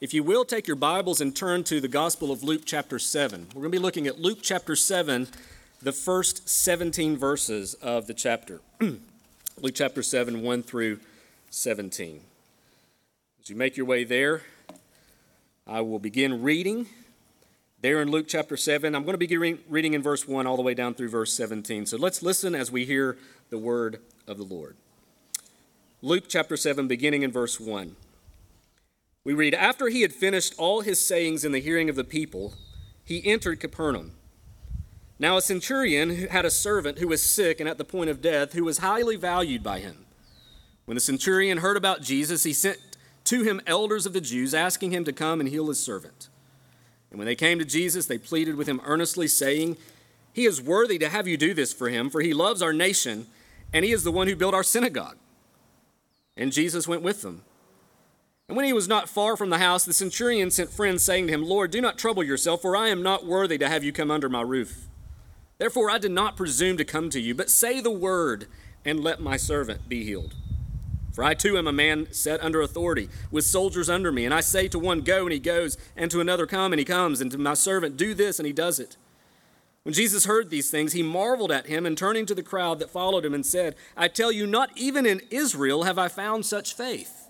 If you will, take your Bibles and turn to the Gospel of Luke, chapter 7. We're going to be looking at Luke, chapter 7, the first 17 verses of the chapter. Luke, chapter 7, 1 through 17. As you make your way there, I will begin reading there in Luke, chapter 7. I'm going to be reading in verse 1 all the way down through verse 17. So let's listen as we hear the word of the Lord. Luke, chapter 7, beginning in verse 1. We read, After he had finished all his sayings in the hearing of the people, he entered Capernaum. Now a centurion had a servant who was sick and at the point of death, who was highly valued by him. When the centurion heard about Jesus, he sent to him elders of the Jews, asking him to come and heal his servant. And when they came to Jesus, they pleaded with him earnestly, saying, He is worthy to have you do this for him, for he loves our nation, and he is the one who built our synagogue. And Jesus went with them. And when he was not far from the house, the centurion sent friends, saying to him, Lord, do not trouble yourself, for I am not worthy to have you come under my roof. Therefore I did not presume to come to you, but say the word, and let my servant be healed. For I too am a man set under authority, with soldiers under me, and I say to one, Go, and he goes, and to another, Come, and he comes, and to my servant, Do this, and he does it. When Jesus heard these things, he marveled at him, and turning to the crowd that followed him, and said, I tell you, not even in Israel have I found such faith.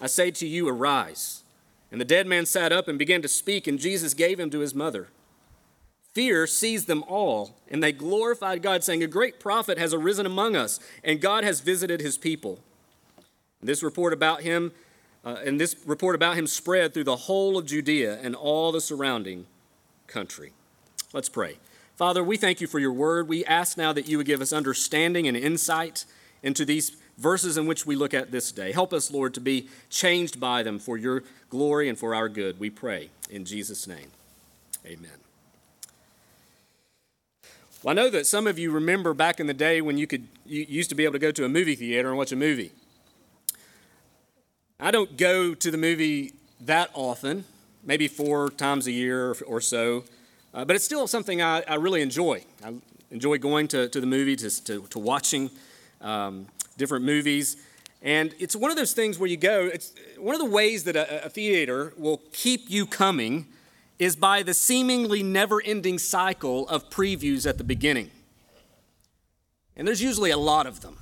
I say to you, arise. And the dead man sat up and began to speak, and Jesus gave him to his mother. Fear seized them all, and they glorified God, saying, A great prophet has arisen among us, and God has visited his people. This report about him, uh, and this report about him spread through the whole of Judea and all the surrounding country. Let's pray. Father, we thank you for your word. We ask now that you would give us understanding and insight into these verses in which we look at this day. Help us, Lord, to be changed by them for your glory and for our good. We pray in Jesus' name. Amen. Well, I know that some of you remember back in the day when you could you used to be able to go to a movie theater and watch a movie. I don't go to the movie that often, maybe four times a year or so, uh, but it's still something I, I, really enjoy. I enjoy going to, to the movie, to, to, to watching um, different movies. And it's one of those things where you go, it's one of the ways that a, a theater will keep you coming is by the seemingly never ending cycle of previews at the beginning. And there's usually a lot of them.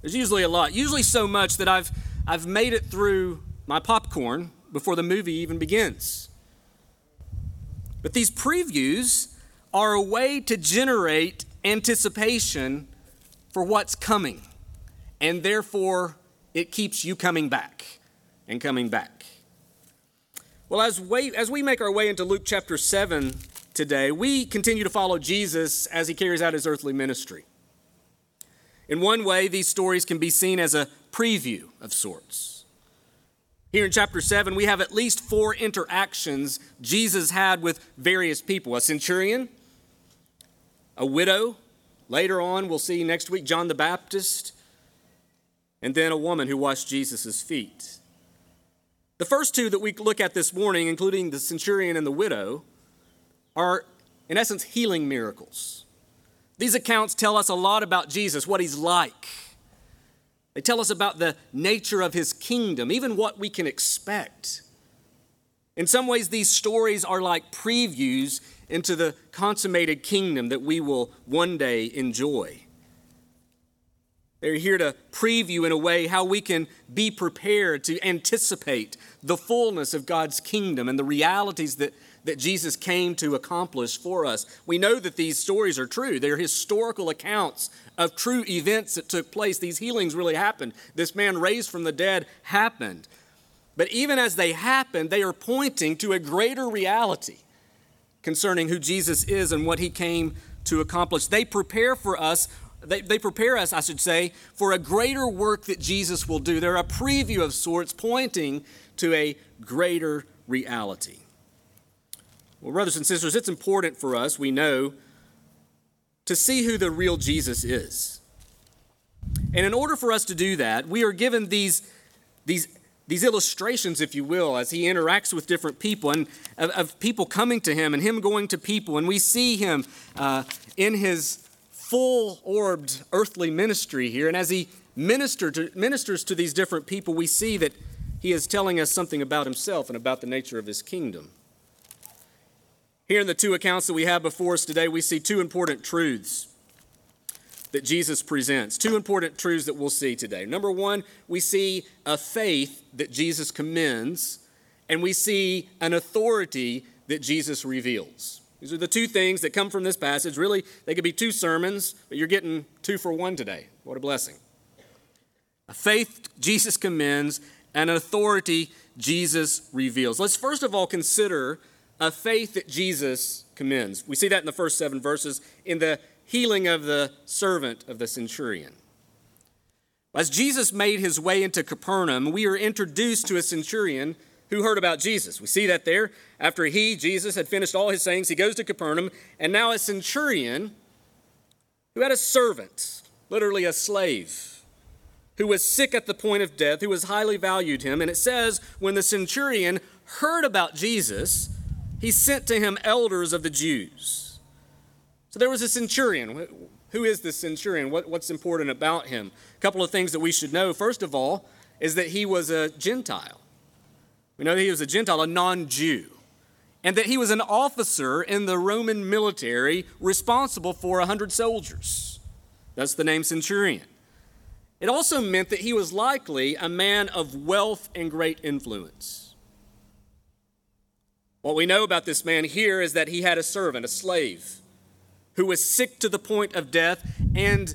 There's usually a lot, usually so much that I've, I've made it through my popcorn before the movie even begins. But these previews are a way to generate anticipation for what's coming. And therefore, it keeps you coming back and coming back. Well, as we, as we make our way into Luke chapter 7 today, we continue to follow Jesus as he carries out his earthly ministry. In one way, these stories can be seen as a preview of sorts. Here in chapter 7, we have at least four interactions Jesus had with various people a centurion, a widow, Later on, we'll see next week John the Baptist, and then a woman who washed Jesus' feet. The first two that we look at this morning, including the centurion and the widow, are in essence healing miracles. These accounts tell us a lot about Jesus, what he's like. They tell us about the nature of his kingdom, even what we can expect. In some ways, these stories are like previews into the consummated kingdom that we will one day enjoy. They're here to preview, in a way, how we can be prepared to anticipate the fullness of God's kingdom and the realities that, that Jesus came to accomplish for us. We know that these stories are true. They're historical accounts of true events that took place. These healings really happened. This man raised from the dead happened. But even as they happen, they are pointing to a greater reality concerning who Jesus is and what he came to accomplish. They prepare for us they, they prepare us, I should say, for a greater work that Jesus will do. They're a preview of sorts pointing to a greater reality. Well, brothers and sisters, it's important for us, we know, to see who the real Jesus is. And in order for us to do that, we are given these, these, these illustrations, if you will, as he interacts with different people and of, of people coming to him and him going to people. And we see him uh, in his full orbed earthly ministry here. And as he minister to, ministers to these different people, we see that he is telling us something about himself and about the nature of his kingdom. Here in the two accounts that we have before us today, we see two important truths that Jesus presents. Two important truths that we'll see today. Number one, we see a faith that Jesus commends, and we see an authority that Jesus reveals. These are the two things that come from this passage. Really, they could be two sermons, but you're getting two for one today. What a blessing. A faith Jesus commends, and an authority Jesus reveals. Let's first of all consider a faith that Jesus commends. We see that in the first seven verses in the healing of the servant of the centurion. As Jesus made his way into Capernaum, we are introduced to a centurion who heard about Jesus. We see that there. After he, Jesus, had finished all his sayings, he goes to Capernaum, and now a centurion who had a servant, literally a slave, who was sick at the point of death, who was highly valued him. And it says, when the centurion heard about Jesus, he sent to him elders of the Jews. So there was a centurion. Who is this centurion? What, what's important about him? A couple of things that we should know. First of all, is that he was a Gentile. We know that he was a Gentile, a non Jew, and that he was an officer in the Roman military responsible for 100 soldiers. That's the name centurion. It also meant that he was likely a man of wealth and great influence. What we know about this man here is that he had a servant, a slave, who was sick to the point of death and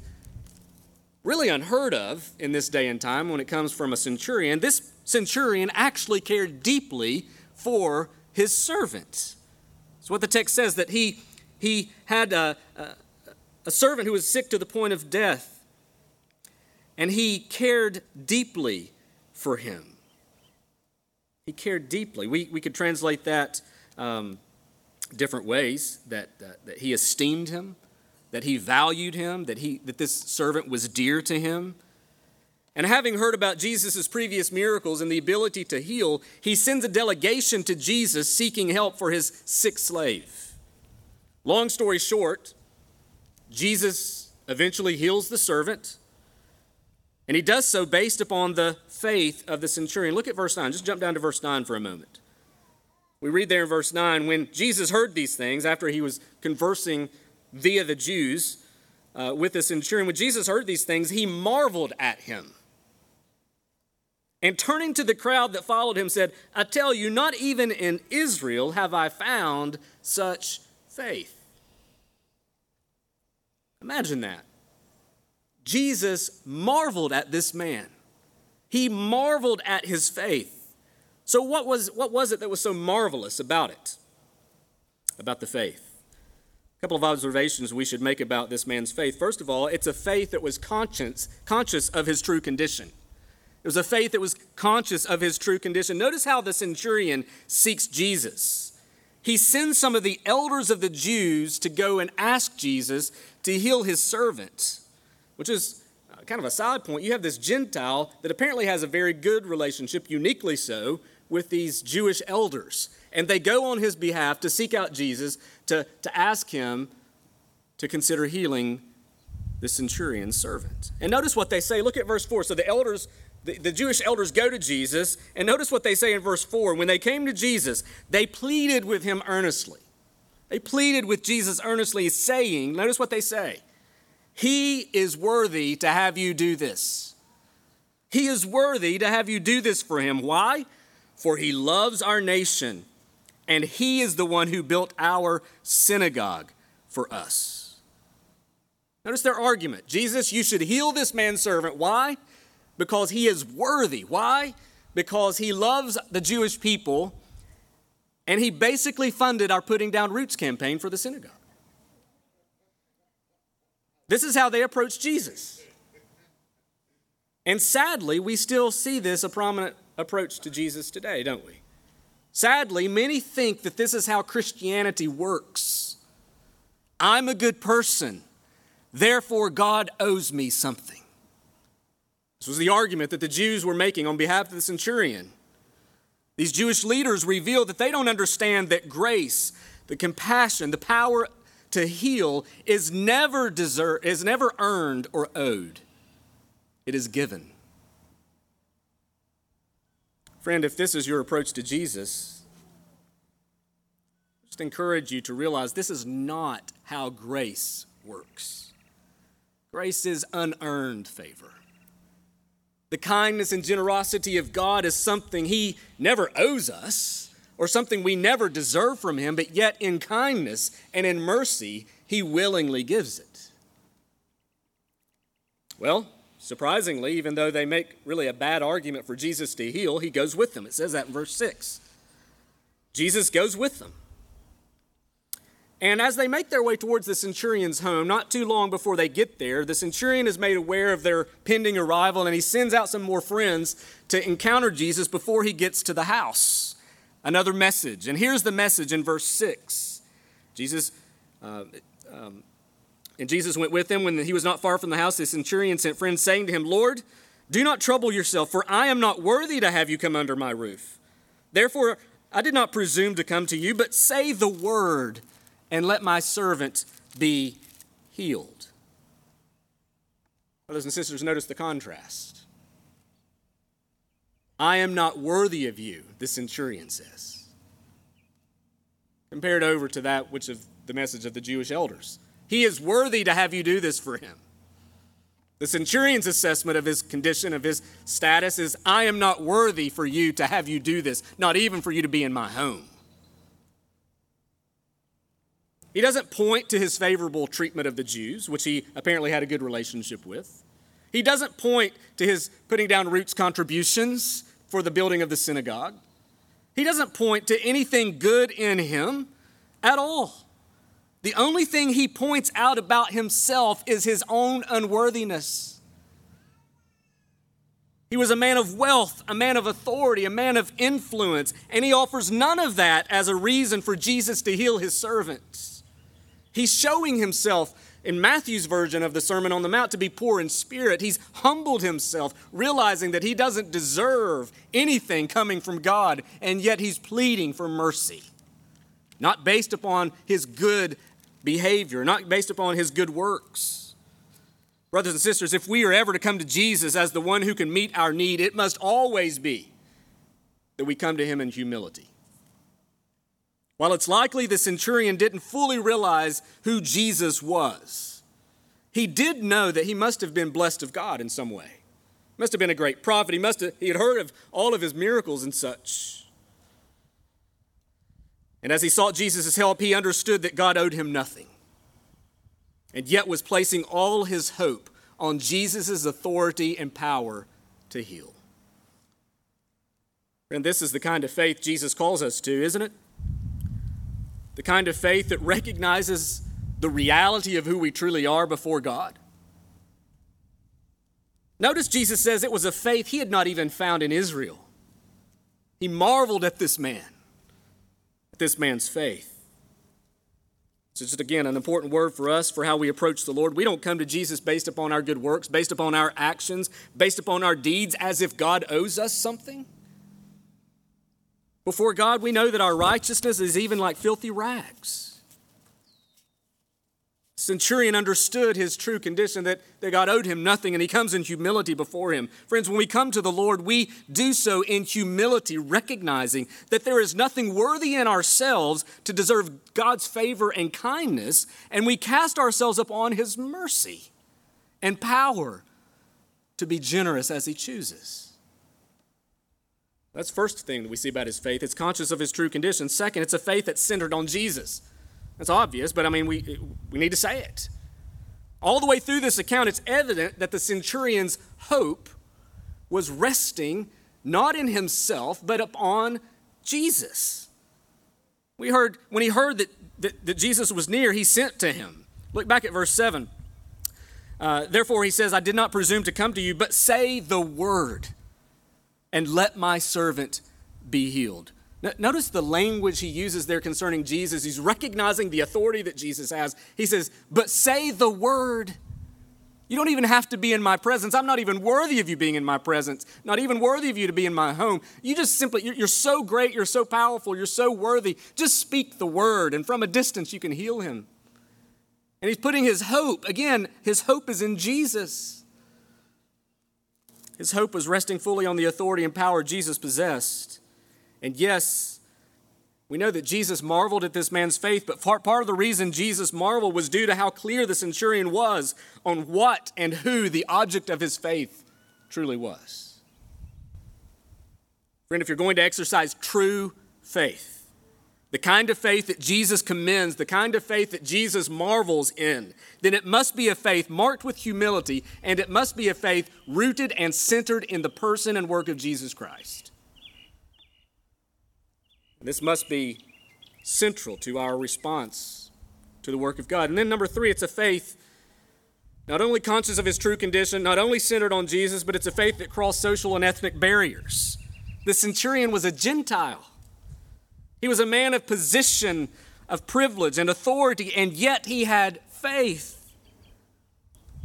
really unheard of in this day and time when it comes from a centurion. This centurion actually cared deeply for his servant. It's what the text says that he, he had a, a, a servant who was sick to the point of death, and he cared deeply for him. He cared deeply. We, we could translate that um, different ways that, that he esteemed him that he valued him, that, he, that this servant was dear to him. And having heard about Jesus' previous miracles and the ability to heal, he sends a delegation to Jesus seeking help for his sick slave. Long story short, Jesus eventually heals the servant, and he does so based upon the faith of the centurion. Look at verse 9. Just jump down to verse 9 for a moment. We read there in verse 9 when Jesus heard these things after he was conversing via the Jews uh, with the centurion. When Jesus heard these things, he marveled at him. And turning to the crowd that followed him, said, I tell you, not even in Israel have I found such faith. Imagine that. Jesus marveled at this man. He marveled at his faith. So, what was, what was it that was so marvelous about it? About the faith? A couple of observations we should make about this man's faith. First of all, it's a faith that was conscious, conscious of his true condition. It was a faith that was conscious of his true condition. Notice how the centurion seeks Jesus. He sends some of the elders of the Jews to go and ask Jesus to heal his servant, which is uh, kind of a side point. You have this Gentile that apparently has a very good relationship, uniquely so, with these Jewish elders. And they go on his behalf to seek out Jesus, to, to ask him to consider healing the centurion's servant. And notice what they say. Look at verse 4. So the elders, the, the Jewish elders go to Jesus, and notice what they say in verse 4. When they came to Jesus, they pleaded with him earnestly. They pleaded with Jesus earnestly, saying, Notice what they say. He is worthy to have you do this. He is worthy to have you do this for him. Why? For he loves our nation and he is the one who built our synagogue for us. Notice their argument Jesus, you should heal this manservant. Why? Because he is worthy. Why? Because he loves the Jewish people and he basically funded our Putting Down Roots campaign for the synagogue. This is how they approach Jesus. And sadly, we still see this a prominent approach to Jesus today, don't we? Sadly, many think that this is how Christianity works. I'm a good person, therefore God owes me something. This was the argument that the Jews were making on behalf of the centurion. These Jewish leaders reveal that they don't understand that grace, the compassion, the power to heal is never deserved, is never earned or owed. It is given. Friend, if this is your approach to Jesus, just encourage you to realize this is not how grace works. Grace is unearned favor. The kindness and generosity of God is something He never owes us or something we never deserve from Him, but yet in kindness and in mercy, He willingly gives it. Well, surprisingly, even though they make really a bad argument for Jesus to heal, He goes with them. It says that in verse 6. Jesus goes with them. And as they make their way towards the centurion's home, not too long before they get there, the centurion is made aware of their pending arrival and he sends out some more friends to encounter Jesus before he gets to the house. Another message. And here's the message in verse 6. Jesus, uh, um, and Jesus went with them when he was not far from the house. The centurion sent friends saying to him, Lord, do not trouble yourself, for I am not worthy to have you come under my roof. Therefore, I did not presume to come to you, but say the word and let my servant be healed. Brothers and sisters, notice the contrast. I am not worthy of you, the centurion says. Compared over to that which of the message of the Jewish elders. He is worthy to have you do this for him. The centurion's assessment of his condition, of his status, is I am not worthy for you to have you do this, not even for you to be in my home. He doesn't point to his favorable treatment of the Jews, which he apparently had a good relationship with. He doesn't point to his putting down roots contributions for the building of the synagogue. He doesn't point to anything good in him at all. The only thing he points out about himself is his own unworthiness. He was a man of wealth, a man of authority, a man of influence, and he offers none of that as a reason for Jesus to heal his servants. He's showing himself in Matthew's version of the Sermon on the Mount to be poor in spirit. He's humbled himself, realizing that he doesn't deserve anything coming from God, and yet he's pleading for mercy. Not based upon his good behavior, not based upon his good works. Brothers and sisters, if we are ever to come to Jesus as the one who can meet our need, it must always be that we come to him in humility. While it's likely the centurion didn't fully realize who Jesus was, he did know that he must have been blessed of God in some way. Must have been a great prophet. He must have he had heard of all of his miracles and such. And as he sought Jesus' help, he understood that God owed him nothing. And yet was placing all his hope on Jesus' authority and power to heal. And this is the kind of faith Jesus calls us to, isn't it? the kind of faith that recognizes the reality of who we truly are before God. Notice Jesus says it was a faith he had not even found in Israel. He marveled at this man, this man's faith. So, just again, an important word for us for how we approach the Lord. We don't come to Jesus based upon our good works, based upon our actions, based upon our deeds, as if God owes us something. Before God, we know that our righteousness is even like filthy rags. Centurion understood his true condition that, that God owed him nothing, and he comes in humility before him. Friends, when we come to the Lord, we do so in humility, recognizing that there is nothing worthy in ourselves to deserve God's favor and kindness, and we cast ourselves upon his mercy and power to be generous as he chooses. That's first thing that we see about his faith. It's conscious of his true condition. Second, it's a faith that's centered on Jesus. That's obvious, but I mean, we, we need to say it. All the way through this account, it's evident that the centurion's hope was resting not in himself, but upon Jesus. We heard, when he heard that, that, that Jesus was near, he sent to him. Look back at verse 7. Uh, therefore, he says, I did not presume to come to you, but say the word, and let my servant be healed. Notice the language he uses there concerning Jesus. He's recognizing the authority that Jesus has. He says, But say the word. You don't even have to be in my presence. I'm not even worthy of you being in my presence, not even worthy of you to be in my home. You just simply, you're so great, you're so powerful, you're so worthy. Just speak the word, and from a distance, you can heal him. And he's putting his hope, again, his hope is in Jesus. His hope was resting fully on the authority and power Jesus possessed. And yes, we know that Jesus marveled at this man's faith, but part, of the reason Jesus marveled was due to how clear the centurion was on what and who the object of his faith truly was. Friend, if you're going to exercise true faith, the kind of faith that Jesus commends, the kind of faith that Jesus marvels in, then it must be a faith marked with humility, and it must be a faith rooted and centered in the person and work of Jesus Christ. This must be central to our response to the work of God. And then, number three, it's a faith not only conscious of his true condition, not only centered on Jesus, but it's a faith that crossed social and ethnic barriers. The centurion was a Gentile. He was a man of position, of privilege, and authority, and yet he had faith.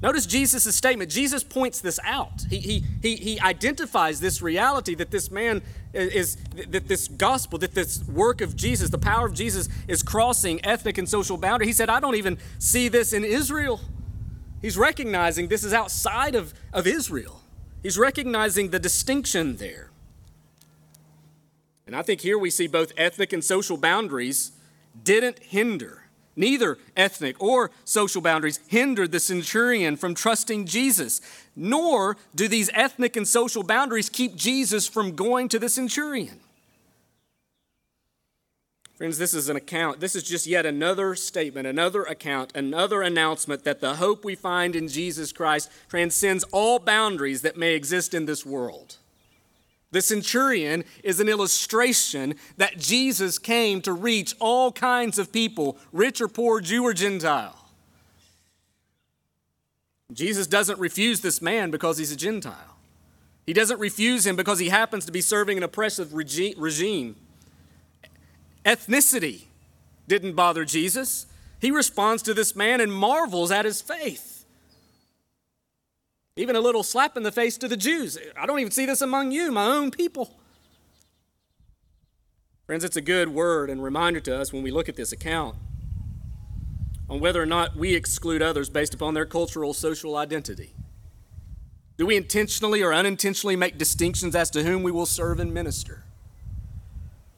Notice Jesus' statement. Jesus points this out. He, he, he, he identifies this reality that this man is, that this gospel, that this work of Jesus, the power of Jesus, is crossing ethnic and social boundaries. He said, I don't even see this in Israel. He's recognizing this is outside of, of Israel. He's recognizing the distinction there. And I think here we see both ethnic and social boundaries didn't hinder, neither ethnic or social boundaries hindered the centurion from trusting Jesus, nor do these ethnic and social boundaries keep Jesus from going to the centurion. Friends, this is an account. This is just yet another statement, another account, another announcement that the hope we find in Jesus Christ transcends all boundaries that may exist in this world. The centurion is an illustration that Jesus came to reach all kinds of people, rich or poor, Jew or Gentile. Jesus doesn't refuse this man because he's a Gentile. He doesn't refuse him because he happens to be serving an oppressive regime. Ethnicity didn't bother Jesus. He responds to this man and marvels at his faith. Even a little slap in the face to the Jews. I don't even see this among you, my own people. Friends, it's a good word and reminder to us when we look at this account on whether or not we exclude others based upon their cultural social identity. Do we intentionally or unintentionally make distinctions as to whom we will serve and minister?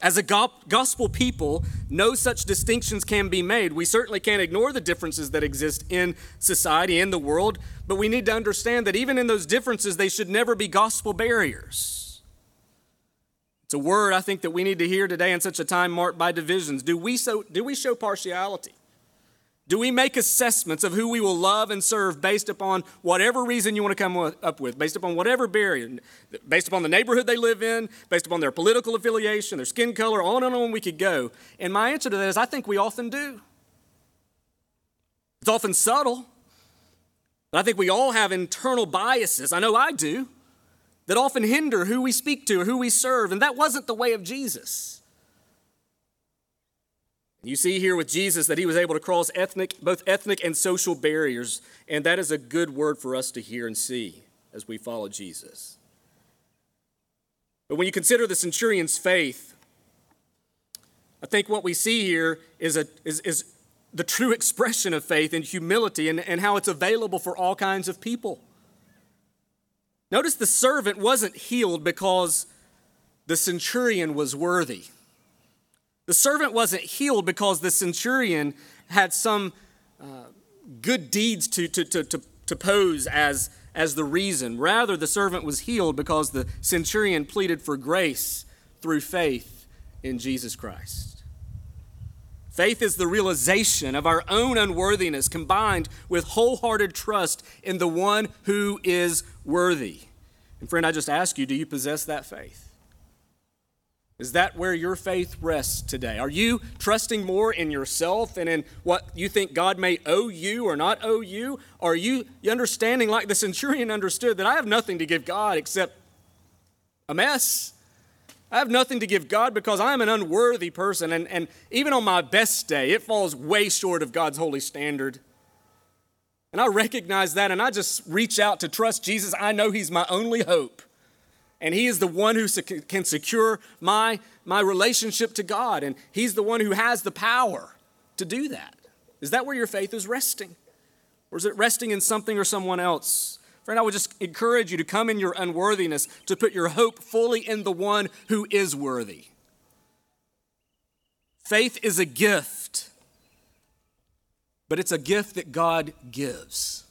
As a gospel people, no such distinctions can be made. We certainly can't ignore the differences that exist in society, in the world, but we need to understand that even in those differences, they should never be gospel barriers. It's a word I think that we need to hear today in such a time marked by divisions. Do we, so, do we show partiality? Do we make assessments of who we will love and serve based upon whatever reason you want to come up with, based upon whatever barrier, based upon the neighborhood they live in, based upon their political affiliation, their skin color, on and on we could go? And my answer to that is I think we often do. It's often subtle, but I think we all have internal biases. I know I do, that often hinder who we speak to or who we serve, and that wasn't the way of Jesus. You see here with Jesus that he was able to cross ethnic, both ethnic and social barriers, and that is a good word for us to hear and see as we follow Jesus. But when you consider the centurion's faith, I think what we see here is, a, is, is the true expression of faith and humility and, and how it's available for all kinds of people. Notice the servant wasn't healed because the centurion was worthy. The servant wasn't healed because the centurion had some uh, good deeds to, to, to, to, to pose as, as the reason. Rather, the servant was healed because the centurion pleaded for grace through faith in Jesus Christ. Faith is the realization of our own unworthiness combined with wholehearted trust in the one who is worthy. And friend, I just ask you, do you possess that faith? Is that where your faith rests today? Are you trusting more in yourself and in what you think God may owe you or not owe you? Are you understanding, like the centurion understood, that I have nothing to give God except a mess? I have nothing to give God because I am an unworthy person, and, and even on my best day, it falls way short of God's holy standard. And I recognize that, and I just reach out to trust Jesus. I know He's my only hope and he is the one who can secure my, my relationship to God, and he's the one who has the power to do that. Is that where your faith is resting? Or is it resting in something or someone else? Friend, I would just encourage you to come in your unworthiness, to put your hope fully in the one who is worthy. Faith is a gift, but it's a gift that God gives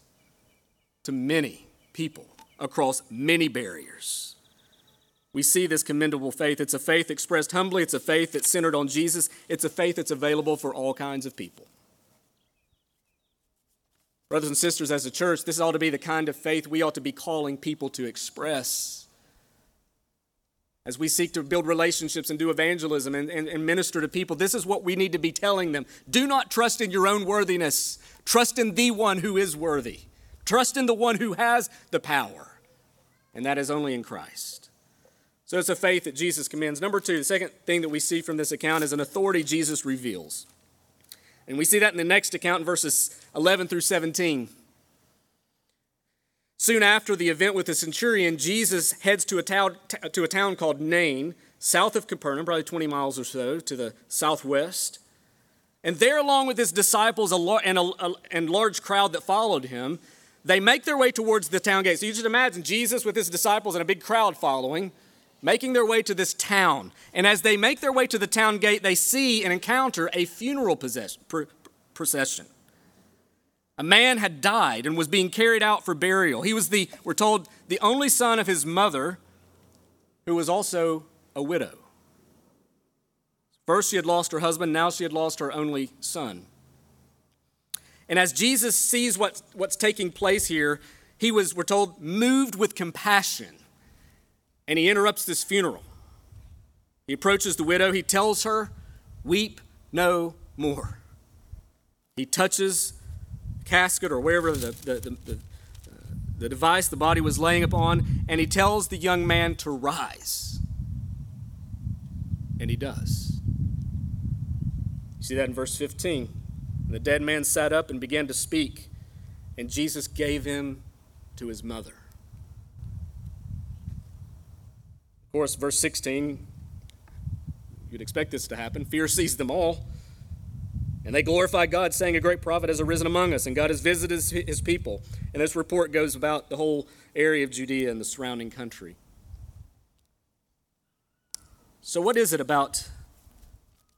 to many people across many barriers we see this commendable faith. It's a faith expressed humbly, it's a faith that's centered on Jesus, it's a faith that's available for all kinds of people. Brothers and sisters, as a church, this ought to be the kind of faith we ought to be calling people to express. As we seek to build relationships and do evangelism and, and, and, minister to people, this is what we need to be telling them. Do not trust in your own worthiness, trust in the one who is worthy, trust in the one who has the power, and that is only in Christ. So it's a faith that Jesus commends. Number two, the second thing that we see from this account is an authority Jesus reveals. And we see that in the next account in verses 11 through 17. Soon after the event with the centurion, Jesus heads to a town, to a town called Nain, south of Capernaum, probably 20 miles or so to the southwest. And there, along with his disciples and a, large crowd that followed him, they make their way towards the town gate. So you should imagine Jesus with his disciples and a big crowd following making their way to this town. And as they make their way to the town gate, they see and encounter a funeral procession. A man had died and was being carried out for burial. He was the, we're told, the only son of his mother, who was also a widow. First, she had lost her husband, now she had lost her only son. And as Jesus sees what, what's taking place here, he was, we're told, moved with compassion and he interrupts this funeral. He approaches the widow. He tells her, Weep no more. He touches the casket or wherever the, the, the, the, the device the body was laying upon, and he tells the young man to rise. And he does. You see that in verse 15. The dead man sat up and began to speak, and Jesus gave him to his mother. Course, verse 16, you'd expect this to happen. Fear seized them all. And they glorify God, saying, A great prophet has arisen among us, and God has visited his people. And this report goes about the whole area of Judea and the surrounding country. So, what is it about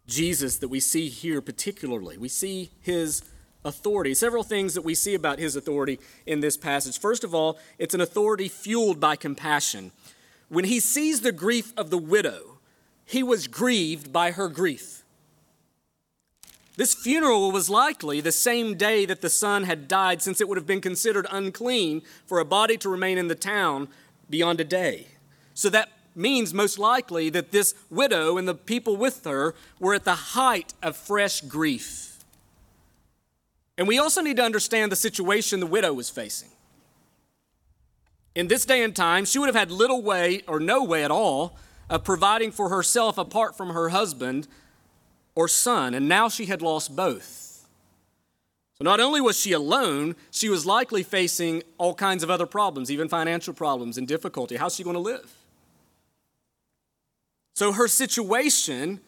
Jesus that we see here particularly? We see his authority. Several things that we see about his authority in this passage. First of all, it's an authority fueled by compassion. When he sees the grief of the widow, he was grieved by her grief. This funeral was likely the same day that the son had died, since it would have been considered unclean for a body to remain in the town beyond a day. So that means most likely that this widow and the people with her were at the height of fresh grief. And we also need to understand the situation the widow was facing in this day and time, she would have had little way or no way at all of providing for herself apart from her husband or son, and now she had lost both. So not only was she alone, she was likely facing all kinds of other problems, even financial problems and difficulty. How's she going to live? So her situation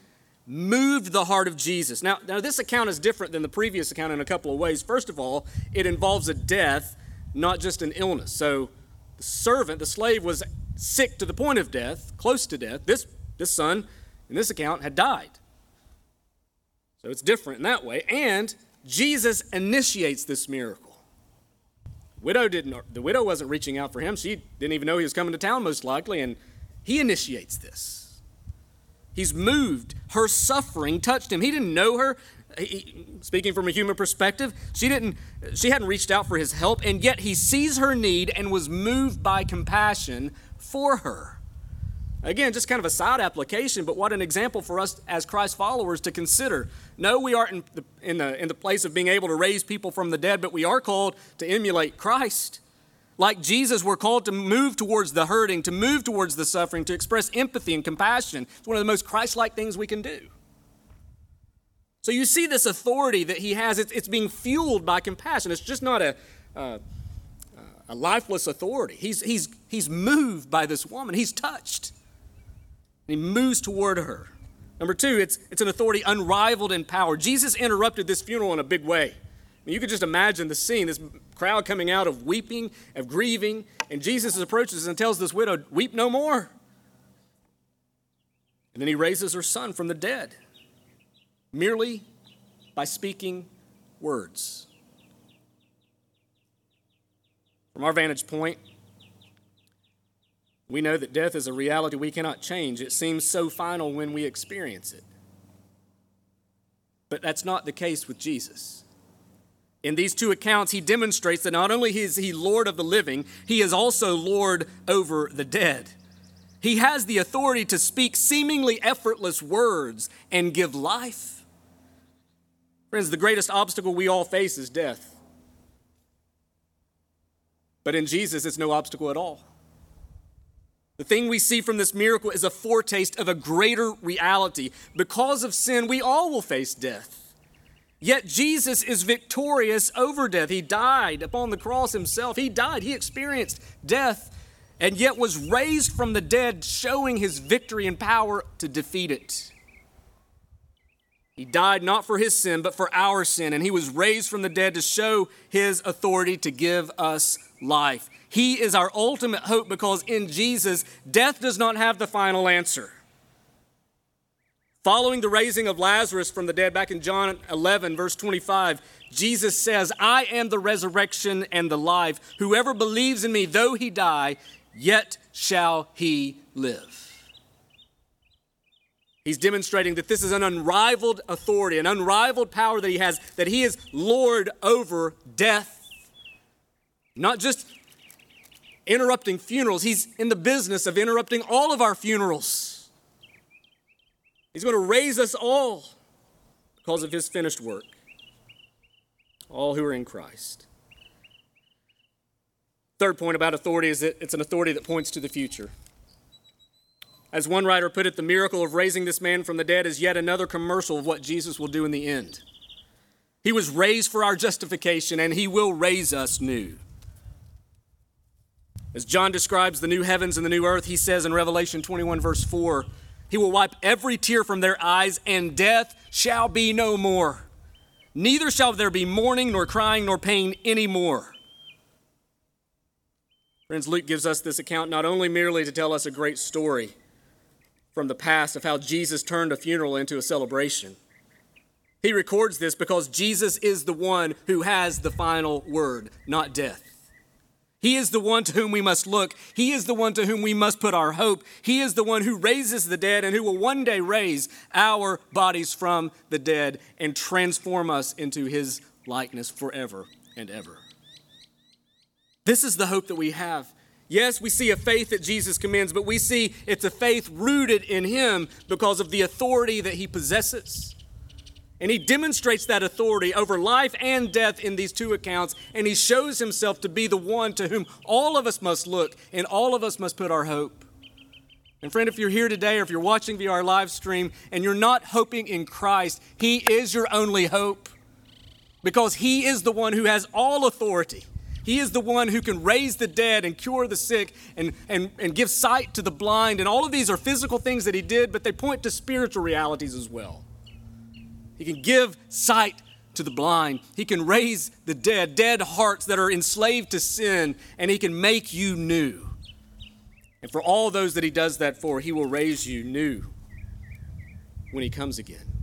moved the heart of Jesus. Now, now this account is different than the previous account in a couple of ways. First of all, it involves a death, not just an illness. So the servant, the slave, was sick to the point of death, close to death. This, this son, in this account, had died. So it's different in that way. And Jesus initiates this miracle. Widow didn't, the widow wasn't reaching out for him. She didn't even know he was coming to town, most likely, and he initiates this. He's moved. Her suffering touched him. He didn't know her he, speaking from a human perspective, she didn't she hadn't reached out for his help and yet he sees her need and was moved by compassion for her. Again, just kind of a side application, but what an example for us as Christ followers to consider. No, we aren't in the, in the, in the place of being able to raise people from the dead, but we are called to emulate Christ. Like Jesus, we're called to move towards the hurting, to move towards the suffering, to express empathy and compassion. It's one of the most Christ like things we can do. So you see this authority that he has, it's, it's being fueled by compassion. It's just not a, uh, a lifeless authority. He's, he's, he's moved by this woman, he's touched. He moves toward her. Number two, it's, it's an authority unrivaled in power. Jesus interrupted this funeral in a big way. I mean, you could just imagine the scene this crowd coming out of weeping, of grieving, and Jesus approaches and tells this widow, Weep no more. And then he raises her son from the dead merely by speaking words. From our vantage point, we know that death is a reality we cannot change. It seems so final when we experience it. But that's not the case with Jesus. In these two accounts, he demonstrates that not only is he Lord of the living, he is also Lord over the dead. He has the authority to speak seemingly effortless words and give life. Friends, the greatest obstacle we all face is death. But in Jesus, it's no obstacle at all. The thing we see from this miracle is a foretaste of a greater reality. Because of sin, we all will face death. Yet Jesus is victorious over death. He died upon the cross himself. He died, he experienced death, and yet was raised from the dead, showing his victory and power to defeat it. He died not for his sin, but for our sin, and he was raised from the dead to show his authority to give us life. He is our ultimate hope because in Jesus, death does not have the final answer. Following the raising of Lazarus from the dead, back in John 11, verse 25, Jesus says, I am the resurrection and the life. Whoever believes in me, though he die, yet shall he live. He's demonstrating that this is an unrivaled authority, an unrivaled power that he has, that he is Lord over death. Not just interrupting funerals, he's in the business of interrupting all of our funerals. He's going to raise us all because of his finished work, all who are in Christ. Third point about authority is that it's an authority that points to the future. As one writer put it, the miracle of raising this man from the dead is yet another commercial of what Jesus will do in the end. He was raised for our justification, and he will raise us new. As John describes the new heavens and the new earth, he says in Revelation 21, verse 4, He will wipe every tear from their eyes, and death shall be no more. Neither shall there be mourning, nor crying, nor pain anymore. Friends, Luke gives us this account not only merely to tell us a great story, from the past of how Jesus turned a funeral into a celebration. He records this because Jesus is the one who has the final word, not death. He is the one to whom we must look. He is the one to whom we must put our hope. He is the one who raises the dead and who will one day raise our bodies from the dead and transform us into his likeness forever and ever. This is the hope that we have. Yes, we see a faith that Jesus commends, but we see it's a faith rooted in Him because of the authority that He possesses. And He demonstrates that authority over life and death in these two accounts, and He shows Himself to be the one to whom all of us must look and all of us must put our hope. And friend, if you're here today or if you're watching via our live stream and you're not hoping in Christ, He is your only hope because He is the one who has all authority. He is the one who can raise the dead and cure the sick and, and, and give sight to the blind. And all of these are physical things that he did, but they point to spiritual realities as well. He can give sight to the blind. He can raise the dead, dead hearts that are enslaved to sin, and he can make you new. And for all those that he does that for, he will raise you new when he comes again.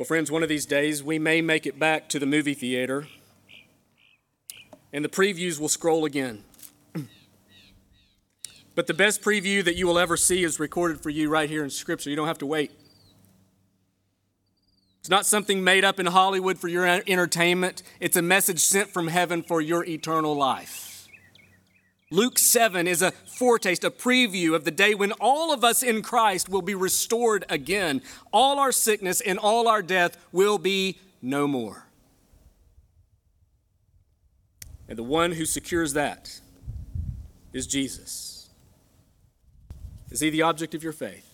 Well, friends, one of these days we may make it back to the movie theater and the previews will scroll again. But the best preview that you will ever see is recorded for you right here in Scripture. You don't have to wait. It's not something made up in Hollywood for your entertainment, it's a message sent from heaven for your eternal life. Luke 7 is a foretaste, a preview of the day when all of us in Christ will be restored again. All our sickness and all our death will be no more. And the one who secures that is Jesus. Is he the object of your faith?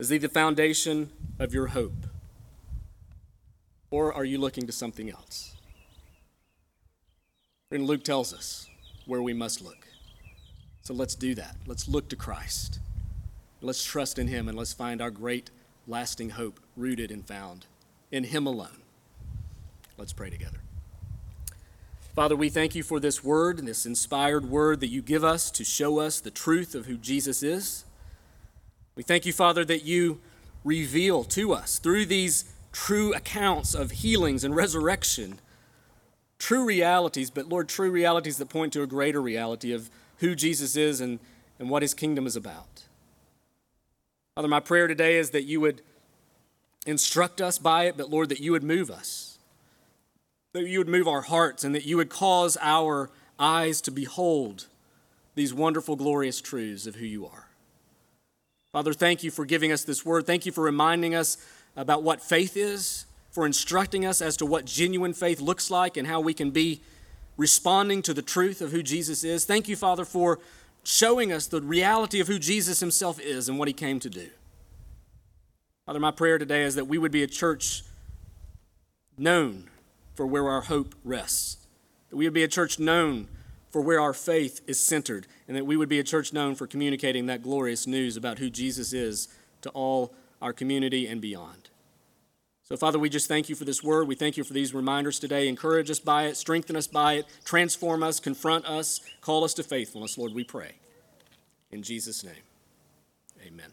Is he the foundation of your hope? Or are you looking to something else? And Luke tells us where we must look. So let's do that. Let's look to Christ. Let's trust in Him and let's find our great lasting hope rooted and found in Him alone. Let's pray together. Father, we thank you for this word and this inspired word that you give us to show us the truth of who Jesus is. We thank you, Father, that you reveal to us through these true accounts of healings and resurrection true realities, but Lord, true realities that point to a greater reality of who Jesus is and, and what his kingdom is about. Father, my prayer today is that you would instruct us by it, but Lord, that you would move us, that you would move our hearts, and that you would cause our eyes to behold these wonderful, glorious truths of who you are. Father, thank you for giving us this word. Thank you for reminding us about what faith is for instructing us as to what genuine faith looks like and how we can be responding to the truth of who Jesus is. Thank you, Father, for showing us the reality of who Jesus himself is and what he came to do. Father, my prayer today is that we would be a church known for where our hope rests, that we would be a church known for where our faith is centered, and that we would be a church known for communicating that glorious news about who Jesus is to all our community and beyond. So, Father, we just thank you for this word. We thank you for these reminders today. Encourage us by it, strengthen us by it, transform us, confront us, call us to faithfulness, Lord, we pray. In Jesus' name, amen.